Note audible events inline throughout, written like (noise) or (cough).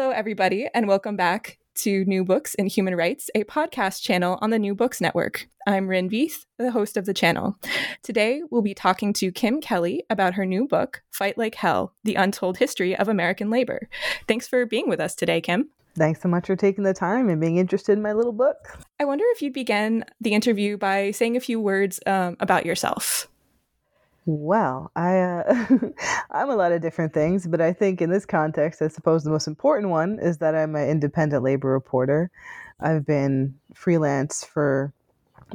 Hello, everybody, and welcome back to New Books in Human Rights, a podcast channel on the New Books Network. I'm Rin Veith, the host of the channel. Today, we'll be talking to Kim Kelly about her new book, Fight Like Hell The Untold History of American Labor. Thanks for being with us today, Kim. Thanks so much for taking the time and being interested in my little book. I wonder if you'd begin the interview by saying a few words um, about yourself. Well, I uh, (laughs) I'm a lot of different things, but I think in this context, I suppose the most important one is that I'm an independent labor reporter. I've been freelance for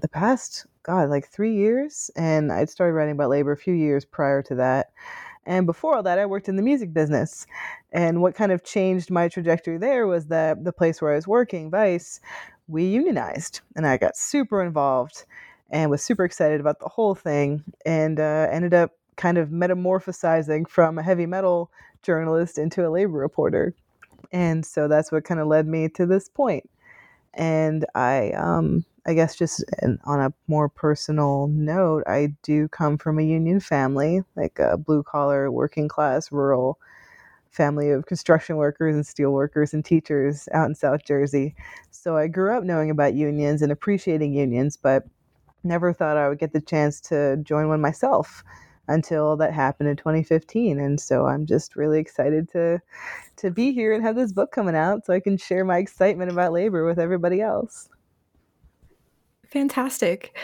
the past God, like three years, and I'd started writing about labor a few years prior to that. And before all that, I worked in the music business. And what kind of changed my trajectory there was that the place where I was working, Vice, we unionized, and I got super involved and was super excited about the whole thing and uh, ended up kind of metamorphosizing from a heavy metal journalist into a labor reporter. And so that's what kind of led me to this point. And I, um, I guess, just on a more personal note, I do come from a union family, like a blue collar, working class, rural family of construction workers and steel workers and teachers out in South Jersey. So I grew up knowing about unions and appreciating unions, but never thought I would get the chance to join one myself until that happened in 2015 and so I'm just really excited to to be here and have this book coming out so I can share my excitement about labor with everybody else. Fantastic.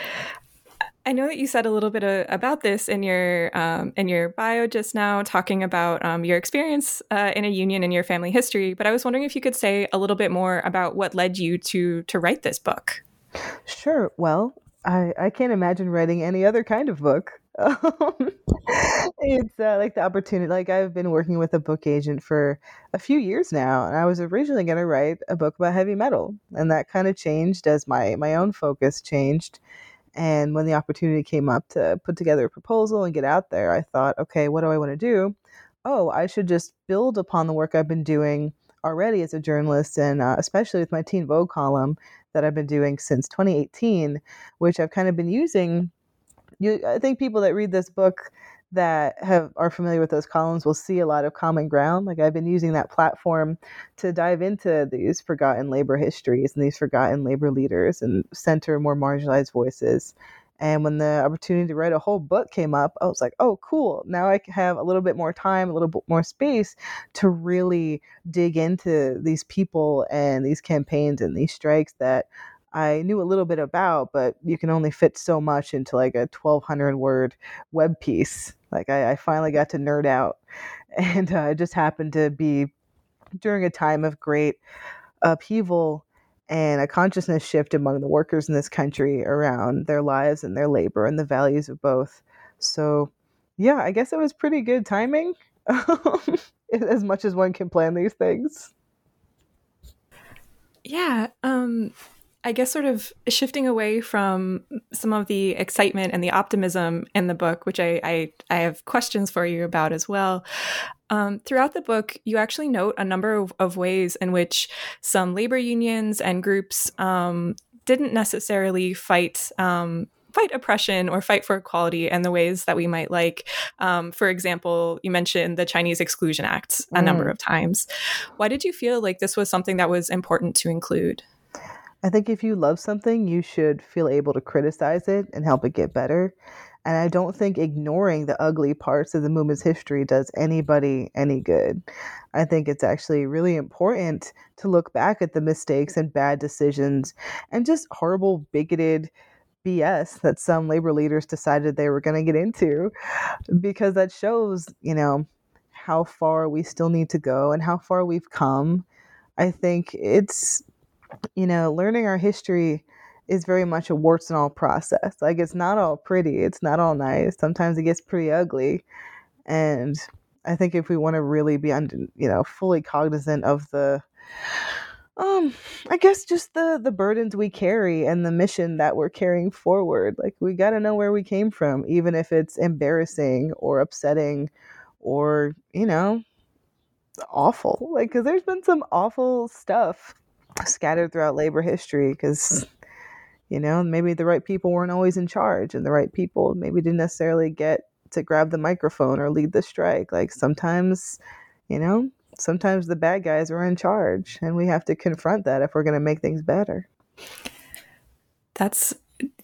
I know that you said a little bit uh, about this in your um, in your bio just now, talking about um, your experience uh, in a union and your family history. But I was wondering if you could say a little bit more about what led you to to write this book. Sure. Well, I, I can't imagine writing any other kind of book. (laughs) it's uh, like the opportunity. Like I've been working with a book agent for a few years now, and I was originally going to write a book about heavy metal, and that kind of changed as my my own focus changed. And when the opportunity came up to put together a proposal and get out there, I thought, okay, what do I want to do? Oh, I should just build upon the work I've been doing already as a journalist, and uh, especially with my Teen Vogue column, that I've been doing since 2018, which I've kind of been using. You, I think people that read this book that have are familiar with those columns will see a lot of common ground. Like I've been using that platform to dive into these forgotten labor histories and these forgotten labor leaders and center more marginalized voices. And when the opportunity to write a whole book came up, I was like, oh, cool. Now I have a little bit more time, a little bit more space to really dig into these people and these campaigns and these strikes that I knew a little bit about, but you can only fit so much into like a 1200 word web piece. Like I, I finally got to nerd out. (laughs) And uh, it just happened to be during a time of great upheaval and a consciousness shift among the workers in this country around their lives and their labor and the values of both. So, yeah, I guess it was pretty good timing, (laughs) as much as one can plan these things. Yeah, um, I guess sort of shifting away from some of the excitement and the optimism in the book, which I I, I have questions for you about as well. Um, throughout the book, you actually note a number of, of, ways in which some labor unions and groups um, didn't necessarily fight. Um, fight oppression or fight for equality in the ways that we might like. Um, for example, you mentioned the Chinese Exclusion Act a mm. number of times. Why did you feel like this was something that was important to include? I think if you love something, you should feel able to criticize it and help it get better. And I don't think ignoring the ugly parts of the movement's history does anybody any good. I think it's actually really important to look back at the mistakes and bad decisions and just horrible, bigoted BS that some labor leaders decided they were going to get into because that shows, you know, how far we still need to go and how far we've come. I think it's you know, learning our history is very much a warts and all process. Like it's not all pretty, it's not all nice. Sometimes it gets pretty ugly. And I think if we want to really be, un- you know, fully cognizant of the, um, I guess just the the burdens we carry and the mission that we're carrying forward. Like we got to know where we came from, even if it's embarrassing or upsetting, or you know, awful. Like because there's been some awful stuff scattered throughout labor history. Because you know, maybe the right people weren't always in charge, and the right people maybe didn't necessarily get to grab the microphone or lead the strike. Like sometimes, you know, sometimes the bad guys are in charge, and we have to confront that if we're going to make things better. That's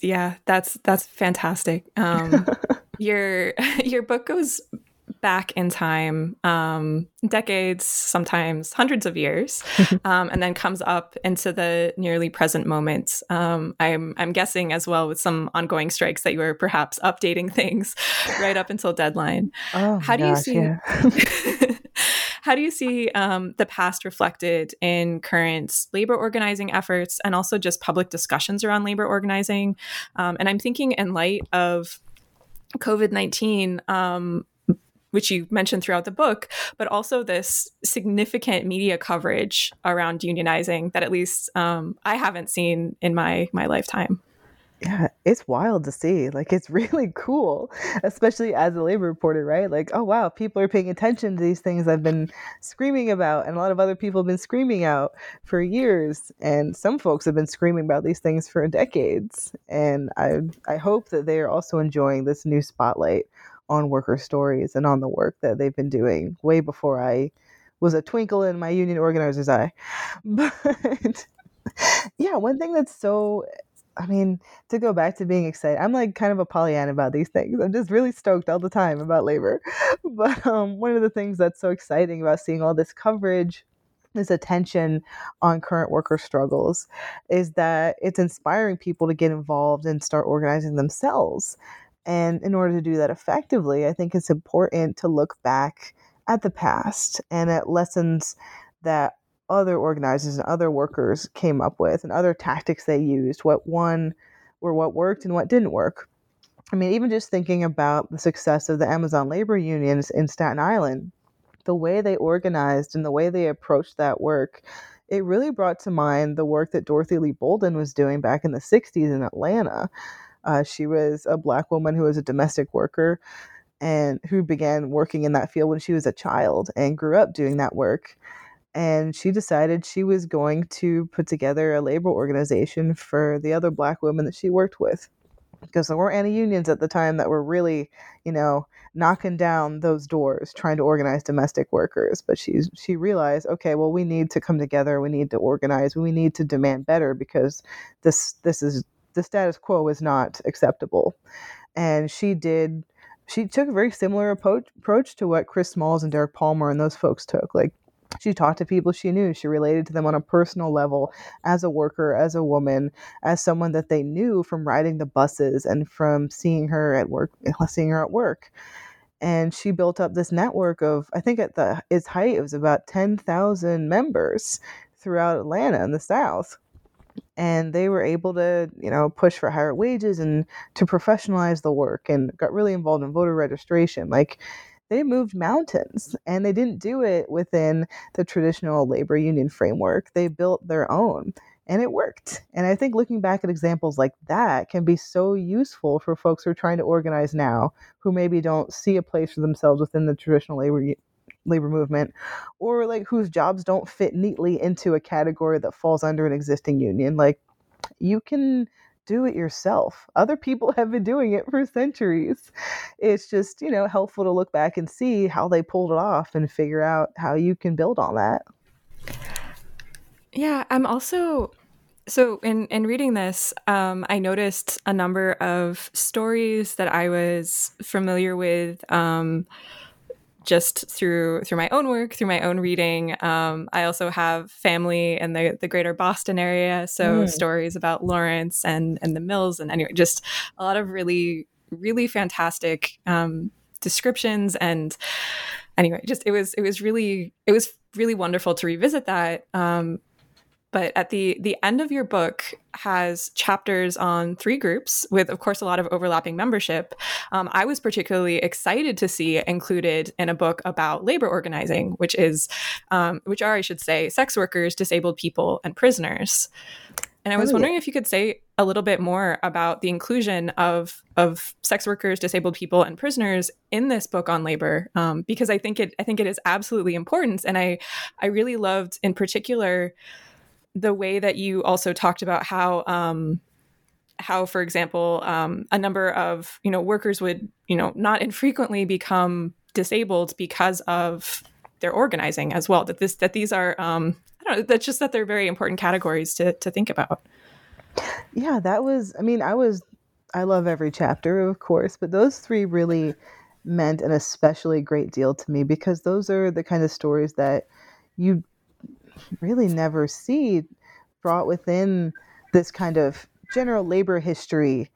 yeah, that's that's fantastic. Um, (laughs) your (laughs) your book goes back in time, um, decades, sometimes hundreds of years, (laughs) um, and then comes up into the nearly present moment. Um, I'm I'm guessing as well with some ongoing strikes that you were perhaps updating things (laughs) right up until deadline. Oh, How do gosh, you see? yeah. (laughs) How do you see um, the past reflected in current labor organizing efforts and also just public discussions around labor organizing? Um, and I'm thinking in light of COVID 19, um, which you mentioned throughout the book, but also this significant media coverage around unionizing that at least um, I haven't seen in my my lifetime. Yeah, it's wild to see. Like, it's (laughs) really cool, especially as a labor reporter, right? Like, oh, wow, people are paying attention to these things I've been screaming about, and a lot of other people have been screaming out for years. And some folks have been screaming about these things for decades. And I, I hope that they are also enjoying this new spotlight on worker stories and on the work that they've been doing way before I was a twinkle in my union organizer's eye. (laughs) But yeah, one thing that's so I mean, to go back to being excited, I'm like kind of a Pollyanna about these things. I'm just really stoked all the time about labor. (laughs) But um, one of the things that's so exciting about seeing all this coverage, this attention on current worker struggles, is that it's inspiring people to get involved and start organizing themselves. And in order to do that effectively, I think it's important to look back at the past and at lessons that other organizers and other workers came up with and other tactics they used, what one or what worked and what didn't work. I mean, even just thinking about the success of the Amazon labor unions in Staten Island, the way they organized and the way they approached that work, it really brought to mind the work that Dorothy Lee Bolden was doing back in the 60s in Atlanta. Uh, she was a black woman who was a domestic worker and who began working in that field when she was a child and grew up doing that work. And she decided she was going to put together a labor organization for the other black women that she worked with. Because there weren't any unions at the time that were really you know knocking down those doors trying to organize domestic workers. But she she realized okay well we need to come together. We need to organize. We need to demand better because this this is the status quo is not acceptable and she did she took a very similar approach to what Chris Smalls and Derrick Palmer and those folks took like she talked to people she knew. She related to them on a personal level as a worker, as a woman, as someone that they knew from riding the buses and from seeing her at work, seeing her at work. And she built up this network of, I think at the its height, it was about 10,000 members throughout Atlanta and the South. And they were able to, you know, push for higher wages and to professionalize the work and got really involved in voter registration. Like they moved mountains and they didn't do it within the traditional labor union framework. They built their own and it worked. And I think looking back at examples like that can be so useful for folks who are trying to organize now who maybe don't see a place for themselves within the traditional labor labor movement or like whose jobs don't fit neatly into a category that falls under an existing union like you can do it yourself. Other people (laughs) have been doing it for centuries. It's just, you know, helpful to look back and see how they pulled it off and figure out how you can build on that. Yeah, I'm also so in in reading this, um, I noticed a number of stories that I was familiar with. Um, just through through my own work, through my own reading. Um, I also have family in the the greater Boston area, so mm. stories about Lawrence and and the mills, and anyway, just a lot of really really fantastic um, descriptions and anyway, just it was it was really it was really wonderful to revisit that. Um, but at the the end of your book has chapters on three groups with of course a lot of overlapping membership. Um, i was particularly excited to see included in a book about labor organizing which is um, which are i should say sex workers disabled people and prisoners. And I was oh, wondering yeah. if you could say a little bit more about the inclusion of of sex workers, disabled people, and prisoners in this book on labor, um, because I think it I think it is absolutely important, and I I really loved in particular the way that you also talked about how um, how, for example, um, a number of you know workers would you know not infrequently become disabled because of their organizing as well. That this that these are um, I don't know, that's just that they're very important categories to to think about. Yeah, that was. I mean, I was. I love every chapter, of course, but those three really meant an especially great deal to me because those are the kind of stories that you really never see brought within this kind of general labor history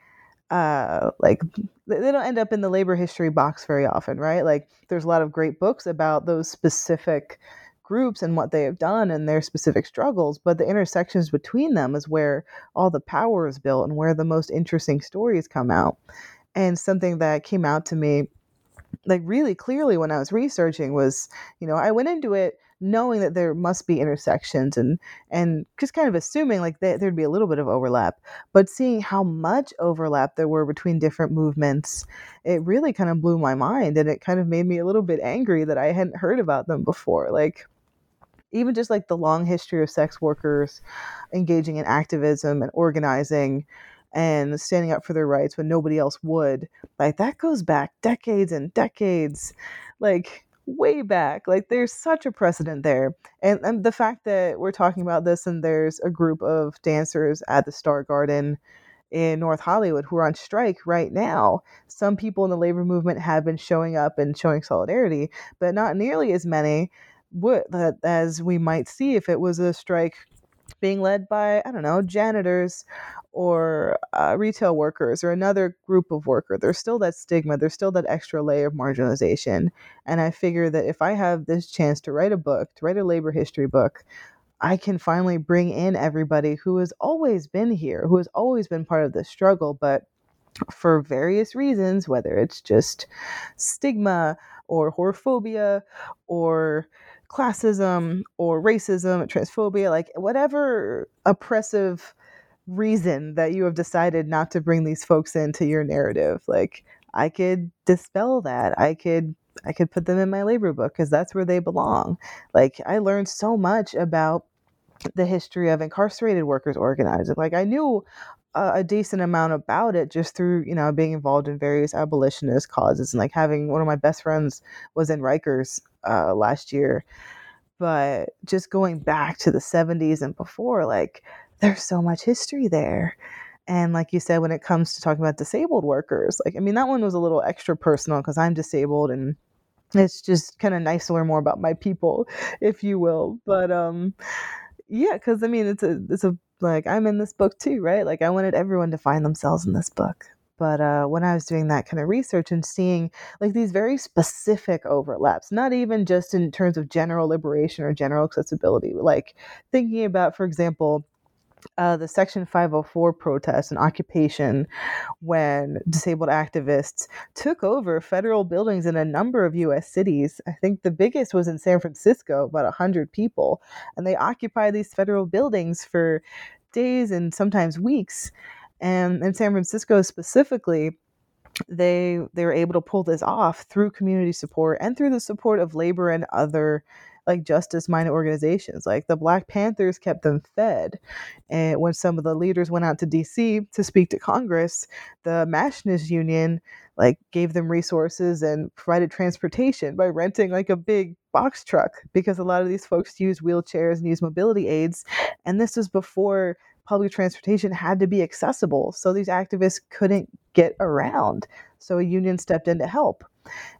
uh, like they don't end up in the labor history box very often, right? Like there's a lot of great books about those specific groups and what they have done and their specific struggles, but the intersections between them is where all the power is built and where the most interesting stories come out. And something that came out to me like really clearly when I was researching was, you know, I went into it knowing that there must be intersections and and just kind of assuming like that there'd be a little bit of overlap but seeing how much overlap there were between different movements it really kind of blew my mind and it kind of made me a little bit angry that i hadn't heard about them before like even just like the long history of sex workers engaging in activism and organizing and standing up for their rights when nobody else would like that goes back decades and decades like way back like there's such a precedent there and, and the fact that we're talking about this and there's a group of dancers at the star garden in North Hollywood who are on strike right now. Some people in the labor movement have been showing up and showing solidarity, but not nearly as many would as we might see if it was a strike being led by I don't know janitors or uh, retail workers or another group of worker. There's still that stigma. There's still that extra layer of marginalization. And I figure that if I have this chance to write a book, to write a labor history book, I can finally bring in everybody who has always been here, who has always been part of the struggle, but for various reasons, whether it's just stigma or whorephobia or classism or racism, transphobia, like whatever oppressive reason that you have decided not to bring these folks into your narrative. Like I could dispel that. I could I could put them in my labor book because that's where they belong. Like I learned so much about the history of incarcerated workers organizing. Like I knew a, a, decent amount about it just through you know being involved in various abolitionist causes and like having one of my best friends was in Rikers uh, last year. But just going back to the 70s and before, like there's so much history there. And like you said, when it comes to talking about disabled workers, like I mean, that one was a little extra personal because I'm disabled and it's just kind of nice to learn more about my people, if you will. But um, yeah, because I mean, it's a it's a like I'm in this book too, right? Like I wanted everyone to find themselves in this book. But uh, when I was doing that kind of research and seeing like these very specific overlaps, not even just in terms of general liberation or general accessibility, like thinking about, for example, uh, the Section 504 protests and occupation when disabled activists took over federal buildings in a number of U.S. cities. I think the biggest was in San Francisco, about 100 people. And they occupied these federal buildings for days and sometimes weeks. And in San Francisco specifically, they they were able to pull this off through community support and through the support of labor and other like justice minded organizations. Like the Black Panthers kept them fed. And when some of the leaders went out to DC to speak to Congress, the Machinists Union like gave them resources and provided transportation by renting like a big box truck because a lot of these folks use wheelchairs and use mobility aids. And this was before public transportation had to be accessible. So these activists couldn't get around. So a union stepped in to help.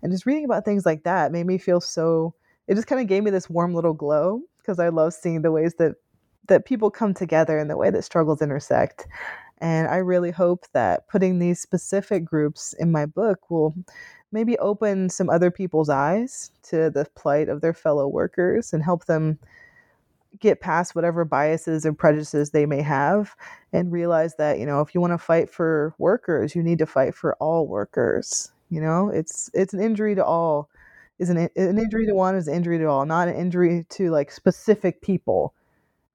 And just reading about things like that made me feel so it just kind of gave me this warm little glow because I love seeing the ways that that people come together and the way that struggles intersect. And I really hope that putting these specific groups in my book will maybe open some other people's eyes to the plight of their fellow workers and help them get past whatever biases and prejudices they may have and realize that you know if you want to fight for workers you need to fight for all workers you know? It's it's an injury to all. Is an, an injury to one is an injury to all not an injury to like specific people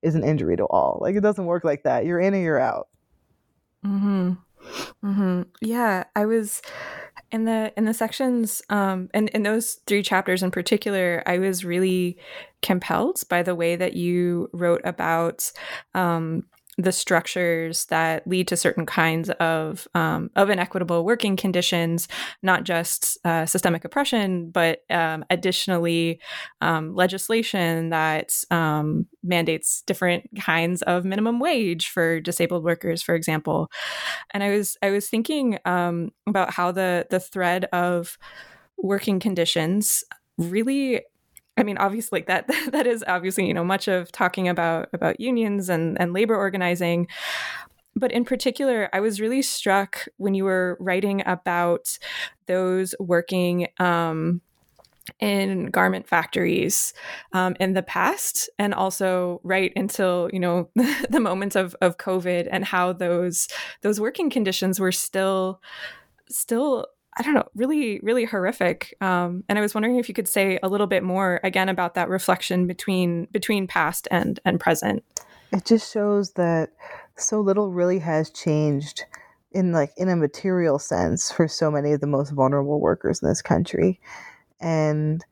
is an injury to all. Like it doesn't work like that. You're in or you're out. Mm-hmm. Mm-hmm. yeah i was in the in the sections um and in those three chapters in particular i was really compelled by the way that you wrote about um the structures that lead to certain kinds of um, of inequitable working conditions, not just uh, systemic oppression, but um, additionally um, legislation that um, mandates different kinds of minimum wage for disabled workers, for example. And I was I was thinking um, about how the the thread of working conditions really I mean, obviously, that (laughs) that is obviously you know much of talking about about unions and and labor organizing. But in particular, I was really struck when you were writing about those working um, in garment factories um, in the past, and also right until you know (laughs) the moment of of COVID, and how those those working conditions were still still I don't know, really, really horrific. Um, and I was wondering if you could say a little bit more again about that reflection between between past and and present. It just shows that so little really has changed in like in a material sense for so many of the most vulnerable workers in this country, and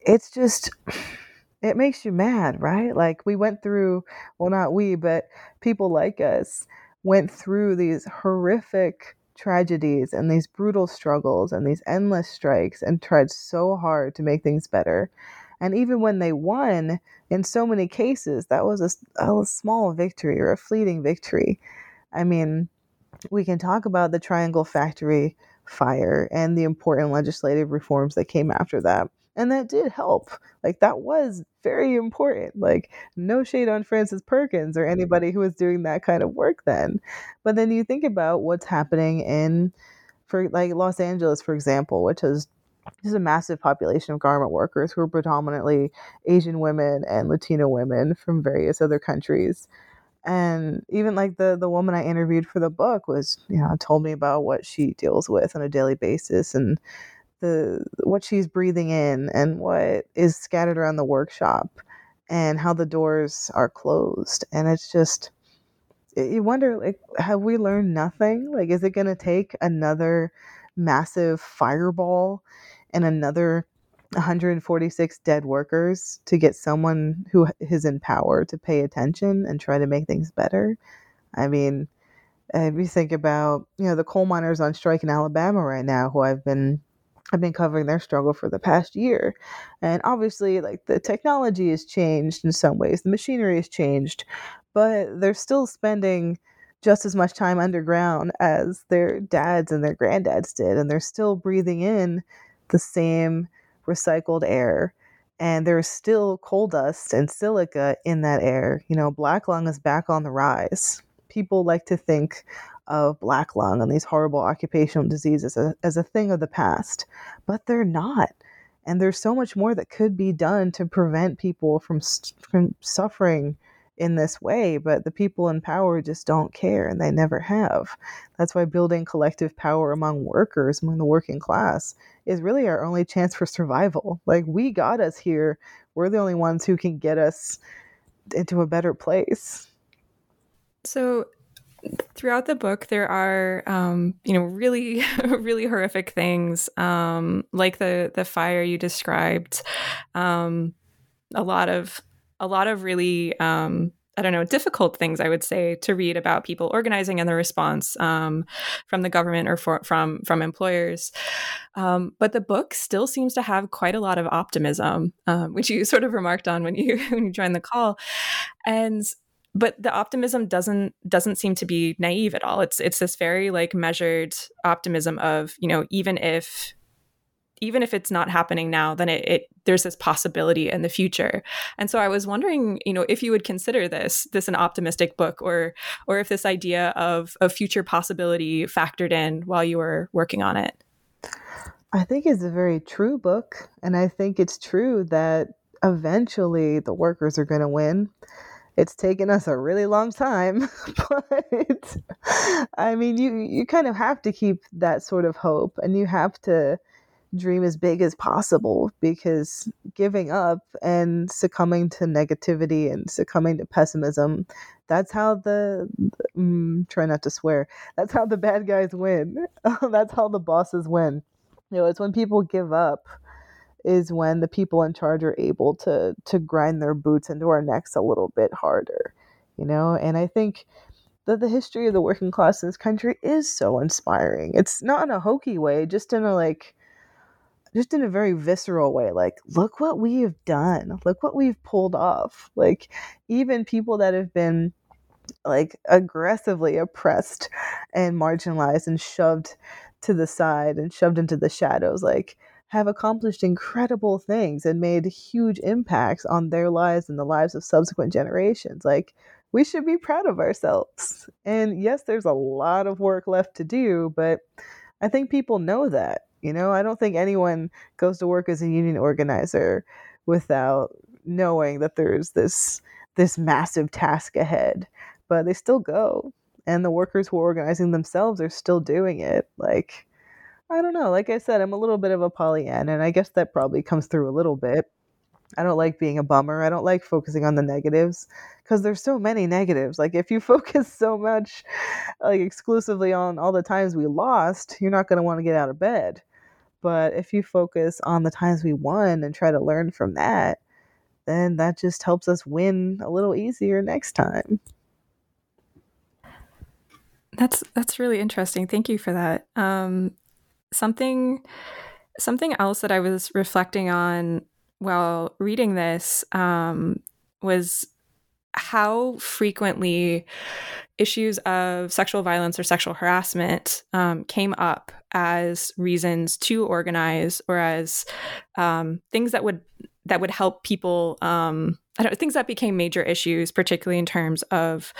it's just (sighs) it makes you mad, right? Like we went through, well, not we, but people like us went through these horrific tragedies and these brutal struggles and these endless strikes and tried so hard to make things better. And even when they won, in so many cases, that was a, a small victory or a fleeting victory. I mean, we can talk about the Triangle Factory fire and the important legislative reforms that came after that and that did help. Like that was very important. Like no shade on frances perkins or mm-hmm. anybody who was doing that kind of work then but then you think about what's happening in for like los angeles for example which has just a massive population of garment workers who are predominantly asian women and latino women from various other countries and even like the the woman i interviewed for the book was you know told me about what she deals with on a daily basis and the what she's breathing in and what is scattered around the workshop and how the doors are closed. And it's just you wonder like have we learned nothing? Like is it going to take another massive fireball and another 146 dead workers to get someone who is in power to pay attention and try to make things better i mean if you think about you know the coal miners on strike in alabama right now who i've been I've been covering their struggle for the past year. And obviously, like the technology has changed in some ways, the machinery has changed, but they're still spending just as much time underground as their dads and their granddads did. And they're still breathing in the same recycled air. And there's still coal dust and silica in that air. You know, black lung is back on the rise. People like to think of black lung and these horrible occupational diseases as a, as a thing of the past, but they're not. And there's so much more that could be done to prevent people from, from suffering in this way, but the people in power just don't care and they never have. That's why building collective power among workers, among the working class, is really our only chance for survival. Like, we got us here. We're the only ones who can get us into a better place. So, throughout the book there are um, you know really (laughs) really horrific things um, like the the fire you described um, a lot of a lot of really um, I don't know, difficult things I would say to read about people organizing and the response um, from the government or for, from from employers. Um, but the book still seems to have quite a lot of optimism, um, which you (laughs) sort of remarked on when you (laughs) when you joined the call. And but the optimism doesn't doesn't seem to be naive at all it's it's this very like measured optimism of you know even if even if it's not happening now then it, it, there's this possibility in the future and so i was wondering you know if you would consider this this an optimistic book or or if this idea of a future possibility factored in while you were working on it i think it's a very true book and i think it's true that eventually the workers are going to win. It's taken us a really long time, (laughs) but I mean, you you kind of have to keep that sort of hope, and you have to dream as big as possible because giving up and succumbing to negativity and succumbing to pessimism that's how the mm, try not to swear that's how the bad guys win. (laughs) That's how the bosses win. You know it's when people give up is when the people in charge are able to to grind their boots into our necks a little bit harder you know? And i think that the history of the working class in this country is so inspiring. It's not in a hokey way just in a like just in a very visceral way like look what we have done. Look what we've pulled off. Like even people that have been like aggressively oppressed and marginalized and shoved to the side and shoved into the shadows like have accomplished incredible things and made huge impacts on their lives and the lives of subsequent generations. Like we should be proud of ourselves. And yes there's a lot of work left to do but i think people know that you know, I don't think anyone goes to work as a union organizer without knowing that there's this this massive task ahead. But they still go. And the workers who are organizing themselves are still doing it. Like I don't know. Like I said, I'm a little bit of a Pollyanna, and I guess that probably comes through a little bit. I don't like being a bummer. I don't like focusing on the negatives because there's so many negatives. Like if you (laughs) focus so much like exclusively on all the times we lost, you're not going to want to get out of bed. But if you focus on the times we won and try to learn from that, then that just helps us win a little easier next time. That's that's really interesting. Thank you for that. Um, something something else that I was reflecting on while reading this um, was how frequently issues of sexual violence or sexual harassment um, came up as reasons to organize or as um, things that would that would help people um, I don't things that became major issues, particularly in terms of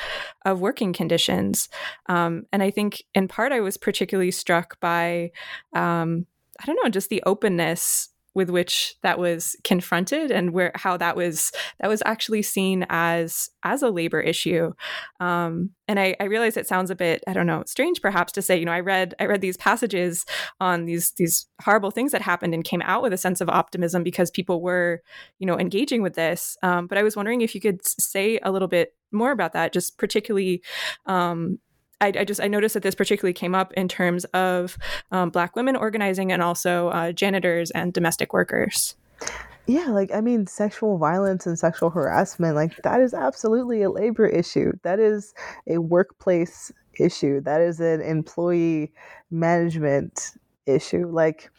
of working conditions. Um, and I think in part I was particularly struck by um, I don't know just the openness with which that was confronted and where how that was that was actually seen as as a labor issue. Um, and I, I realize it sounds a bit i don't know strange perhaps to say you know i read i read these passages on these these horrible things that happened and came out with a sense of optimism because people were you know engaging with this. Um, but i was wondering if you could say a little bit more about that just particularly um, I, I, just I noticed that this particularly came up in terms of um, Black women organizing and also uh, janitors and domestic workers. Yeah, like I mean, sexual violence and sexual harassment, like that is absolutely a labor issue. That is a workplace issue. That is an employee management issue. Like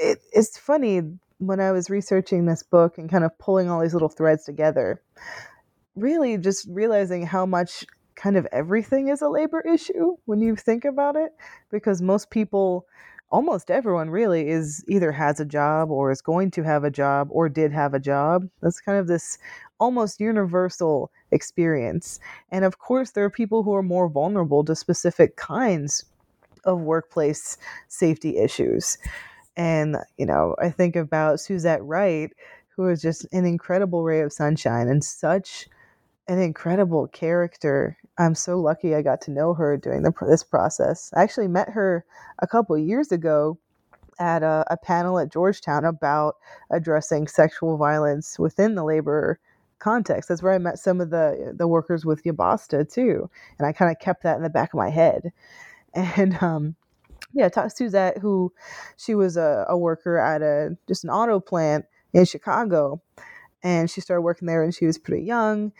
it, it's funny when I was researching this book and kind of pulling all these little threads together. Really, just realizing how much kind of everything is a labor issue when you think about it because most people almost everyone really is either has a job or is going to have a job or did have a job. That's kind of this almost universal experience. And of course there are people who are more vulnerable to specific kinds of workplace safety issues. And you know i think about suzette wright who is just an incredible ray of sunshine and such an incredible character I'm so lucky I got to know her during the, this process. I actually met her a couple years ago at a, a, panel at Georgetown about addressing sexual violence within the labor context. That's where I met some of the the workers with Ya Basta too, and I kind of kept that in the back of my head. (laughs) And um, yeah, talked to Suzette, who she was a, a worker at a just an auto plant in Chicago, and she started working there when she was pretty young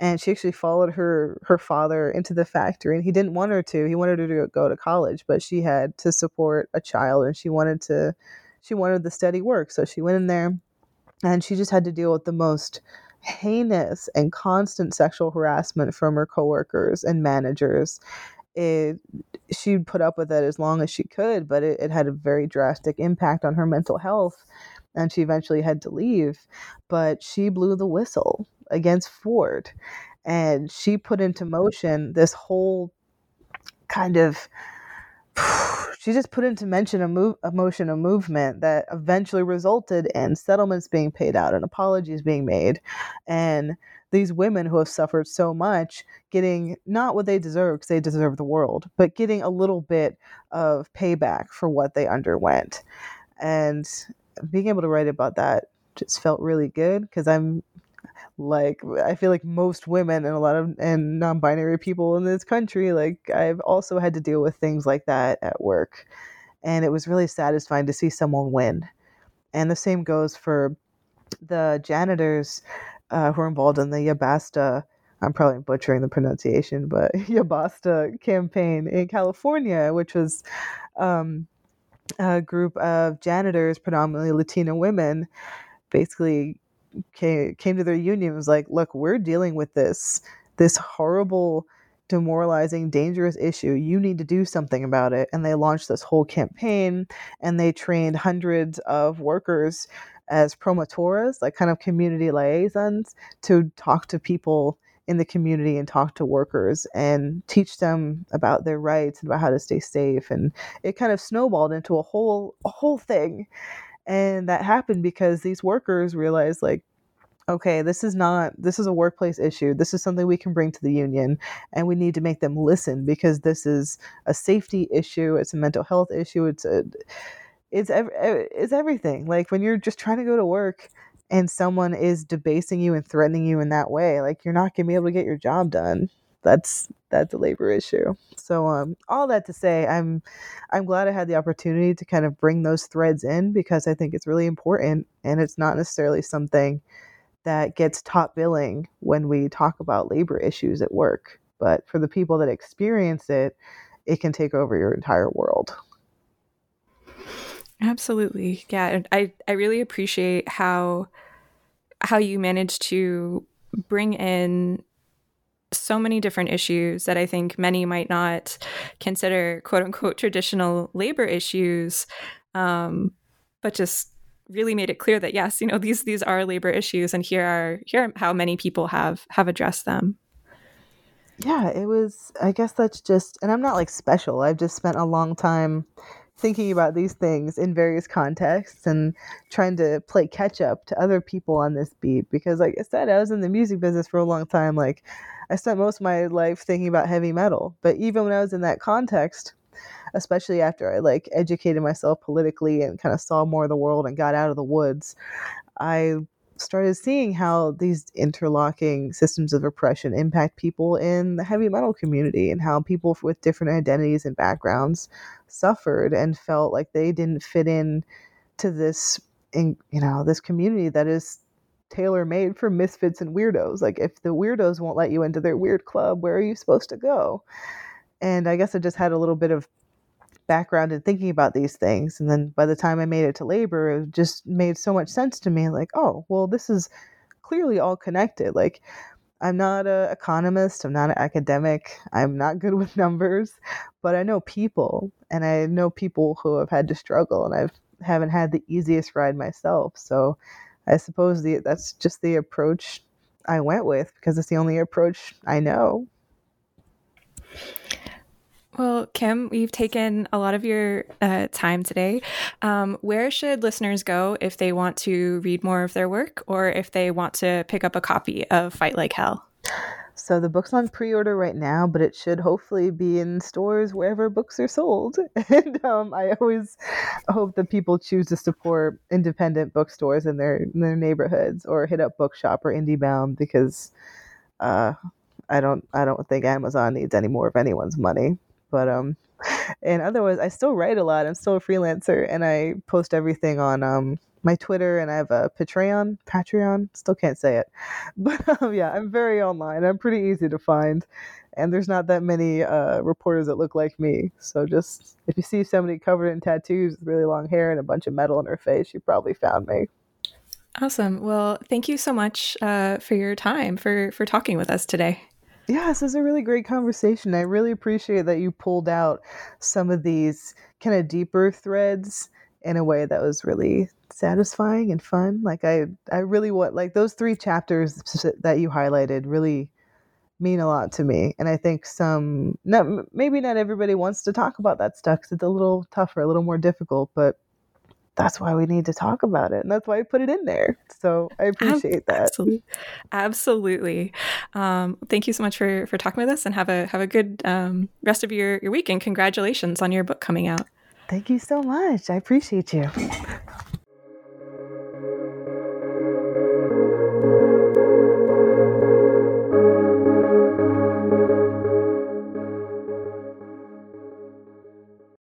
and she actually followed her her father into the factory and he didn't want her to he wanted her to go to college but she had to support a child and she wanted to she wanted the steady work so she went in there and she just had to deal with the most heinous and constant sexual harassment from her coworkers and managers. It she'd put up with it as long as she could but it, it had a very drastic impact on her mental health and she eventually had to leave but she blew the whistle against Ford. And she put into motion this whole kind of (sighs) she just put into mention a, move, a motion, a movement that eventually resulted in settlements being paid out and apologies being made, and these women who have suffered so much getting not what they deserve because they deserve the world, but getting a little bit of payback for what they underwent. And being able to write about that just felt really good because I'm like I feel like most women and a lot of and non-binary people in this country like I've also had to deal with things like that at work and it was really satisfying to see someone win. And the same goes for the janitors uh, who are involved in the Ya Basta I'm probably butchering the pronunciation, but (laughs) Ya Basta campaign in California, which was um, a group of janitors, predominantly Latina women, basically came, came to their union was like, look, we're dealing with this this horrible, demoralizing, dangerous issue. You need to do something about it. And they launched this whole campaign and they trained hundreds of workers as promotoras, like kind of community liaisons, to talk to people in the community and talk to workers and teach them about their rights and about how to stay safe. And it kind of snowballed into a whole a whole thing. And that happened because these workers realized like okay, this is not this is a workplace issue. This is something we can bring to the union and we need to make them listen because this is a safety issue, it's a mental health issue, it's a it's it's everything. Like when you're just trying to go to work and someone is debasing you and threatening you in that way, like you're not going to be able to get your job done. That's that's a labor issue. So um all that to say, I'm I'm glad I had the opportunity to kind of bring those threads in because I think it's really important and it's not necessarily something that gets top billing when we talk about labor issues at work. But for the people that experience it, it can take over your entire world. Absolutely. Yeah, I I really appreciate how how you managed to bring in so many different issues that I think many might not consider quote unquote traditional labor issues, um, but just really made it clear that yes, you know these these are labor issues, and here are here are how many people have have addressed them. Yeah, it was. I guess that's just, and I'm not like special. I've just spent a long time thinking about these things in various contexts and trying to play catch up to other people on this beat. Because like I said I was in the music business for a long time. Like I spent most of my life thinking about heavy metal. But even when I was in that context especially after I like educated myself politically and kind of saw more of the world and got out of the woods I started seeing how these interlocking systems of oppression impact people in the heavy metal community and how people with different identities and backgrounds suffered and felt like they didn't fit in to this in, you know this community that is tailor made for misfits and weirdos. Like if the weirdos won't let you into their weird club where are you supposed to go? And i guess i just had a little bit of background in thinking about these things. And then by the time I made it to labor, it just made so much sense to me like, oh, well, this is clearly all connected. Like, I'm not an economist, I'm not an academic, I'm not good (laughs) with numbers, but I know people and I know people who have had to struggle and I've haven't had the easiest ride myself. So I suppose the that's just the approach I went with because it's the only approach I know. Well, Kim, we've taken a lot of your uh, time today. Um, where should listeners go if they want to read more of their work or if they want to pick up a copy of Fight Like Hell? So the book's on pre-order right now, but it should hopefully be in stores wherever books are sold. (laughs) and um, I always hope that people choose to support independent bookstores in their in their neighborhoods or hit up Bookshop or IndieBound because uh, I don't I don't think Amazon needs any more of anyone's money. But um, and otherwise, I still write a lot. I'm still a freelancer, and I post everything on um my Twitter, and I have a Patreon. Patreon, still can't say it, (laughs) but um, yeah, I'm very online. I'm pretty easy to find, and there's not that many uh, reporters that look like me. So just if you see somebody covered in tattoos with really long hair and a bunch of metal in her face, you probably found me. Awesome. Well, thank you so much uh, for your time for for talking with us today. Yeah, this is a really great conversation. I really appreciate that you pulled out some of these kind of deeper threads in a way that was really satisfying and fun. Like I I really want like those three chapters that you highlighted really mean a lot to me. And I think some, not, maybe not everybody wants to talk about that stuff because it's a little tougher, a little more difficult, but that's why we need to talk about it. And that's why I put it in there. So I appreciate that. Absolutely. Absolutely. Um, thank you so much for, for talking with us and have a, have a good um, rest of your, your week and congratulations on your book coming out. Thank you so much. I appreciate you.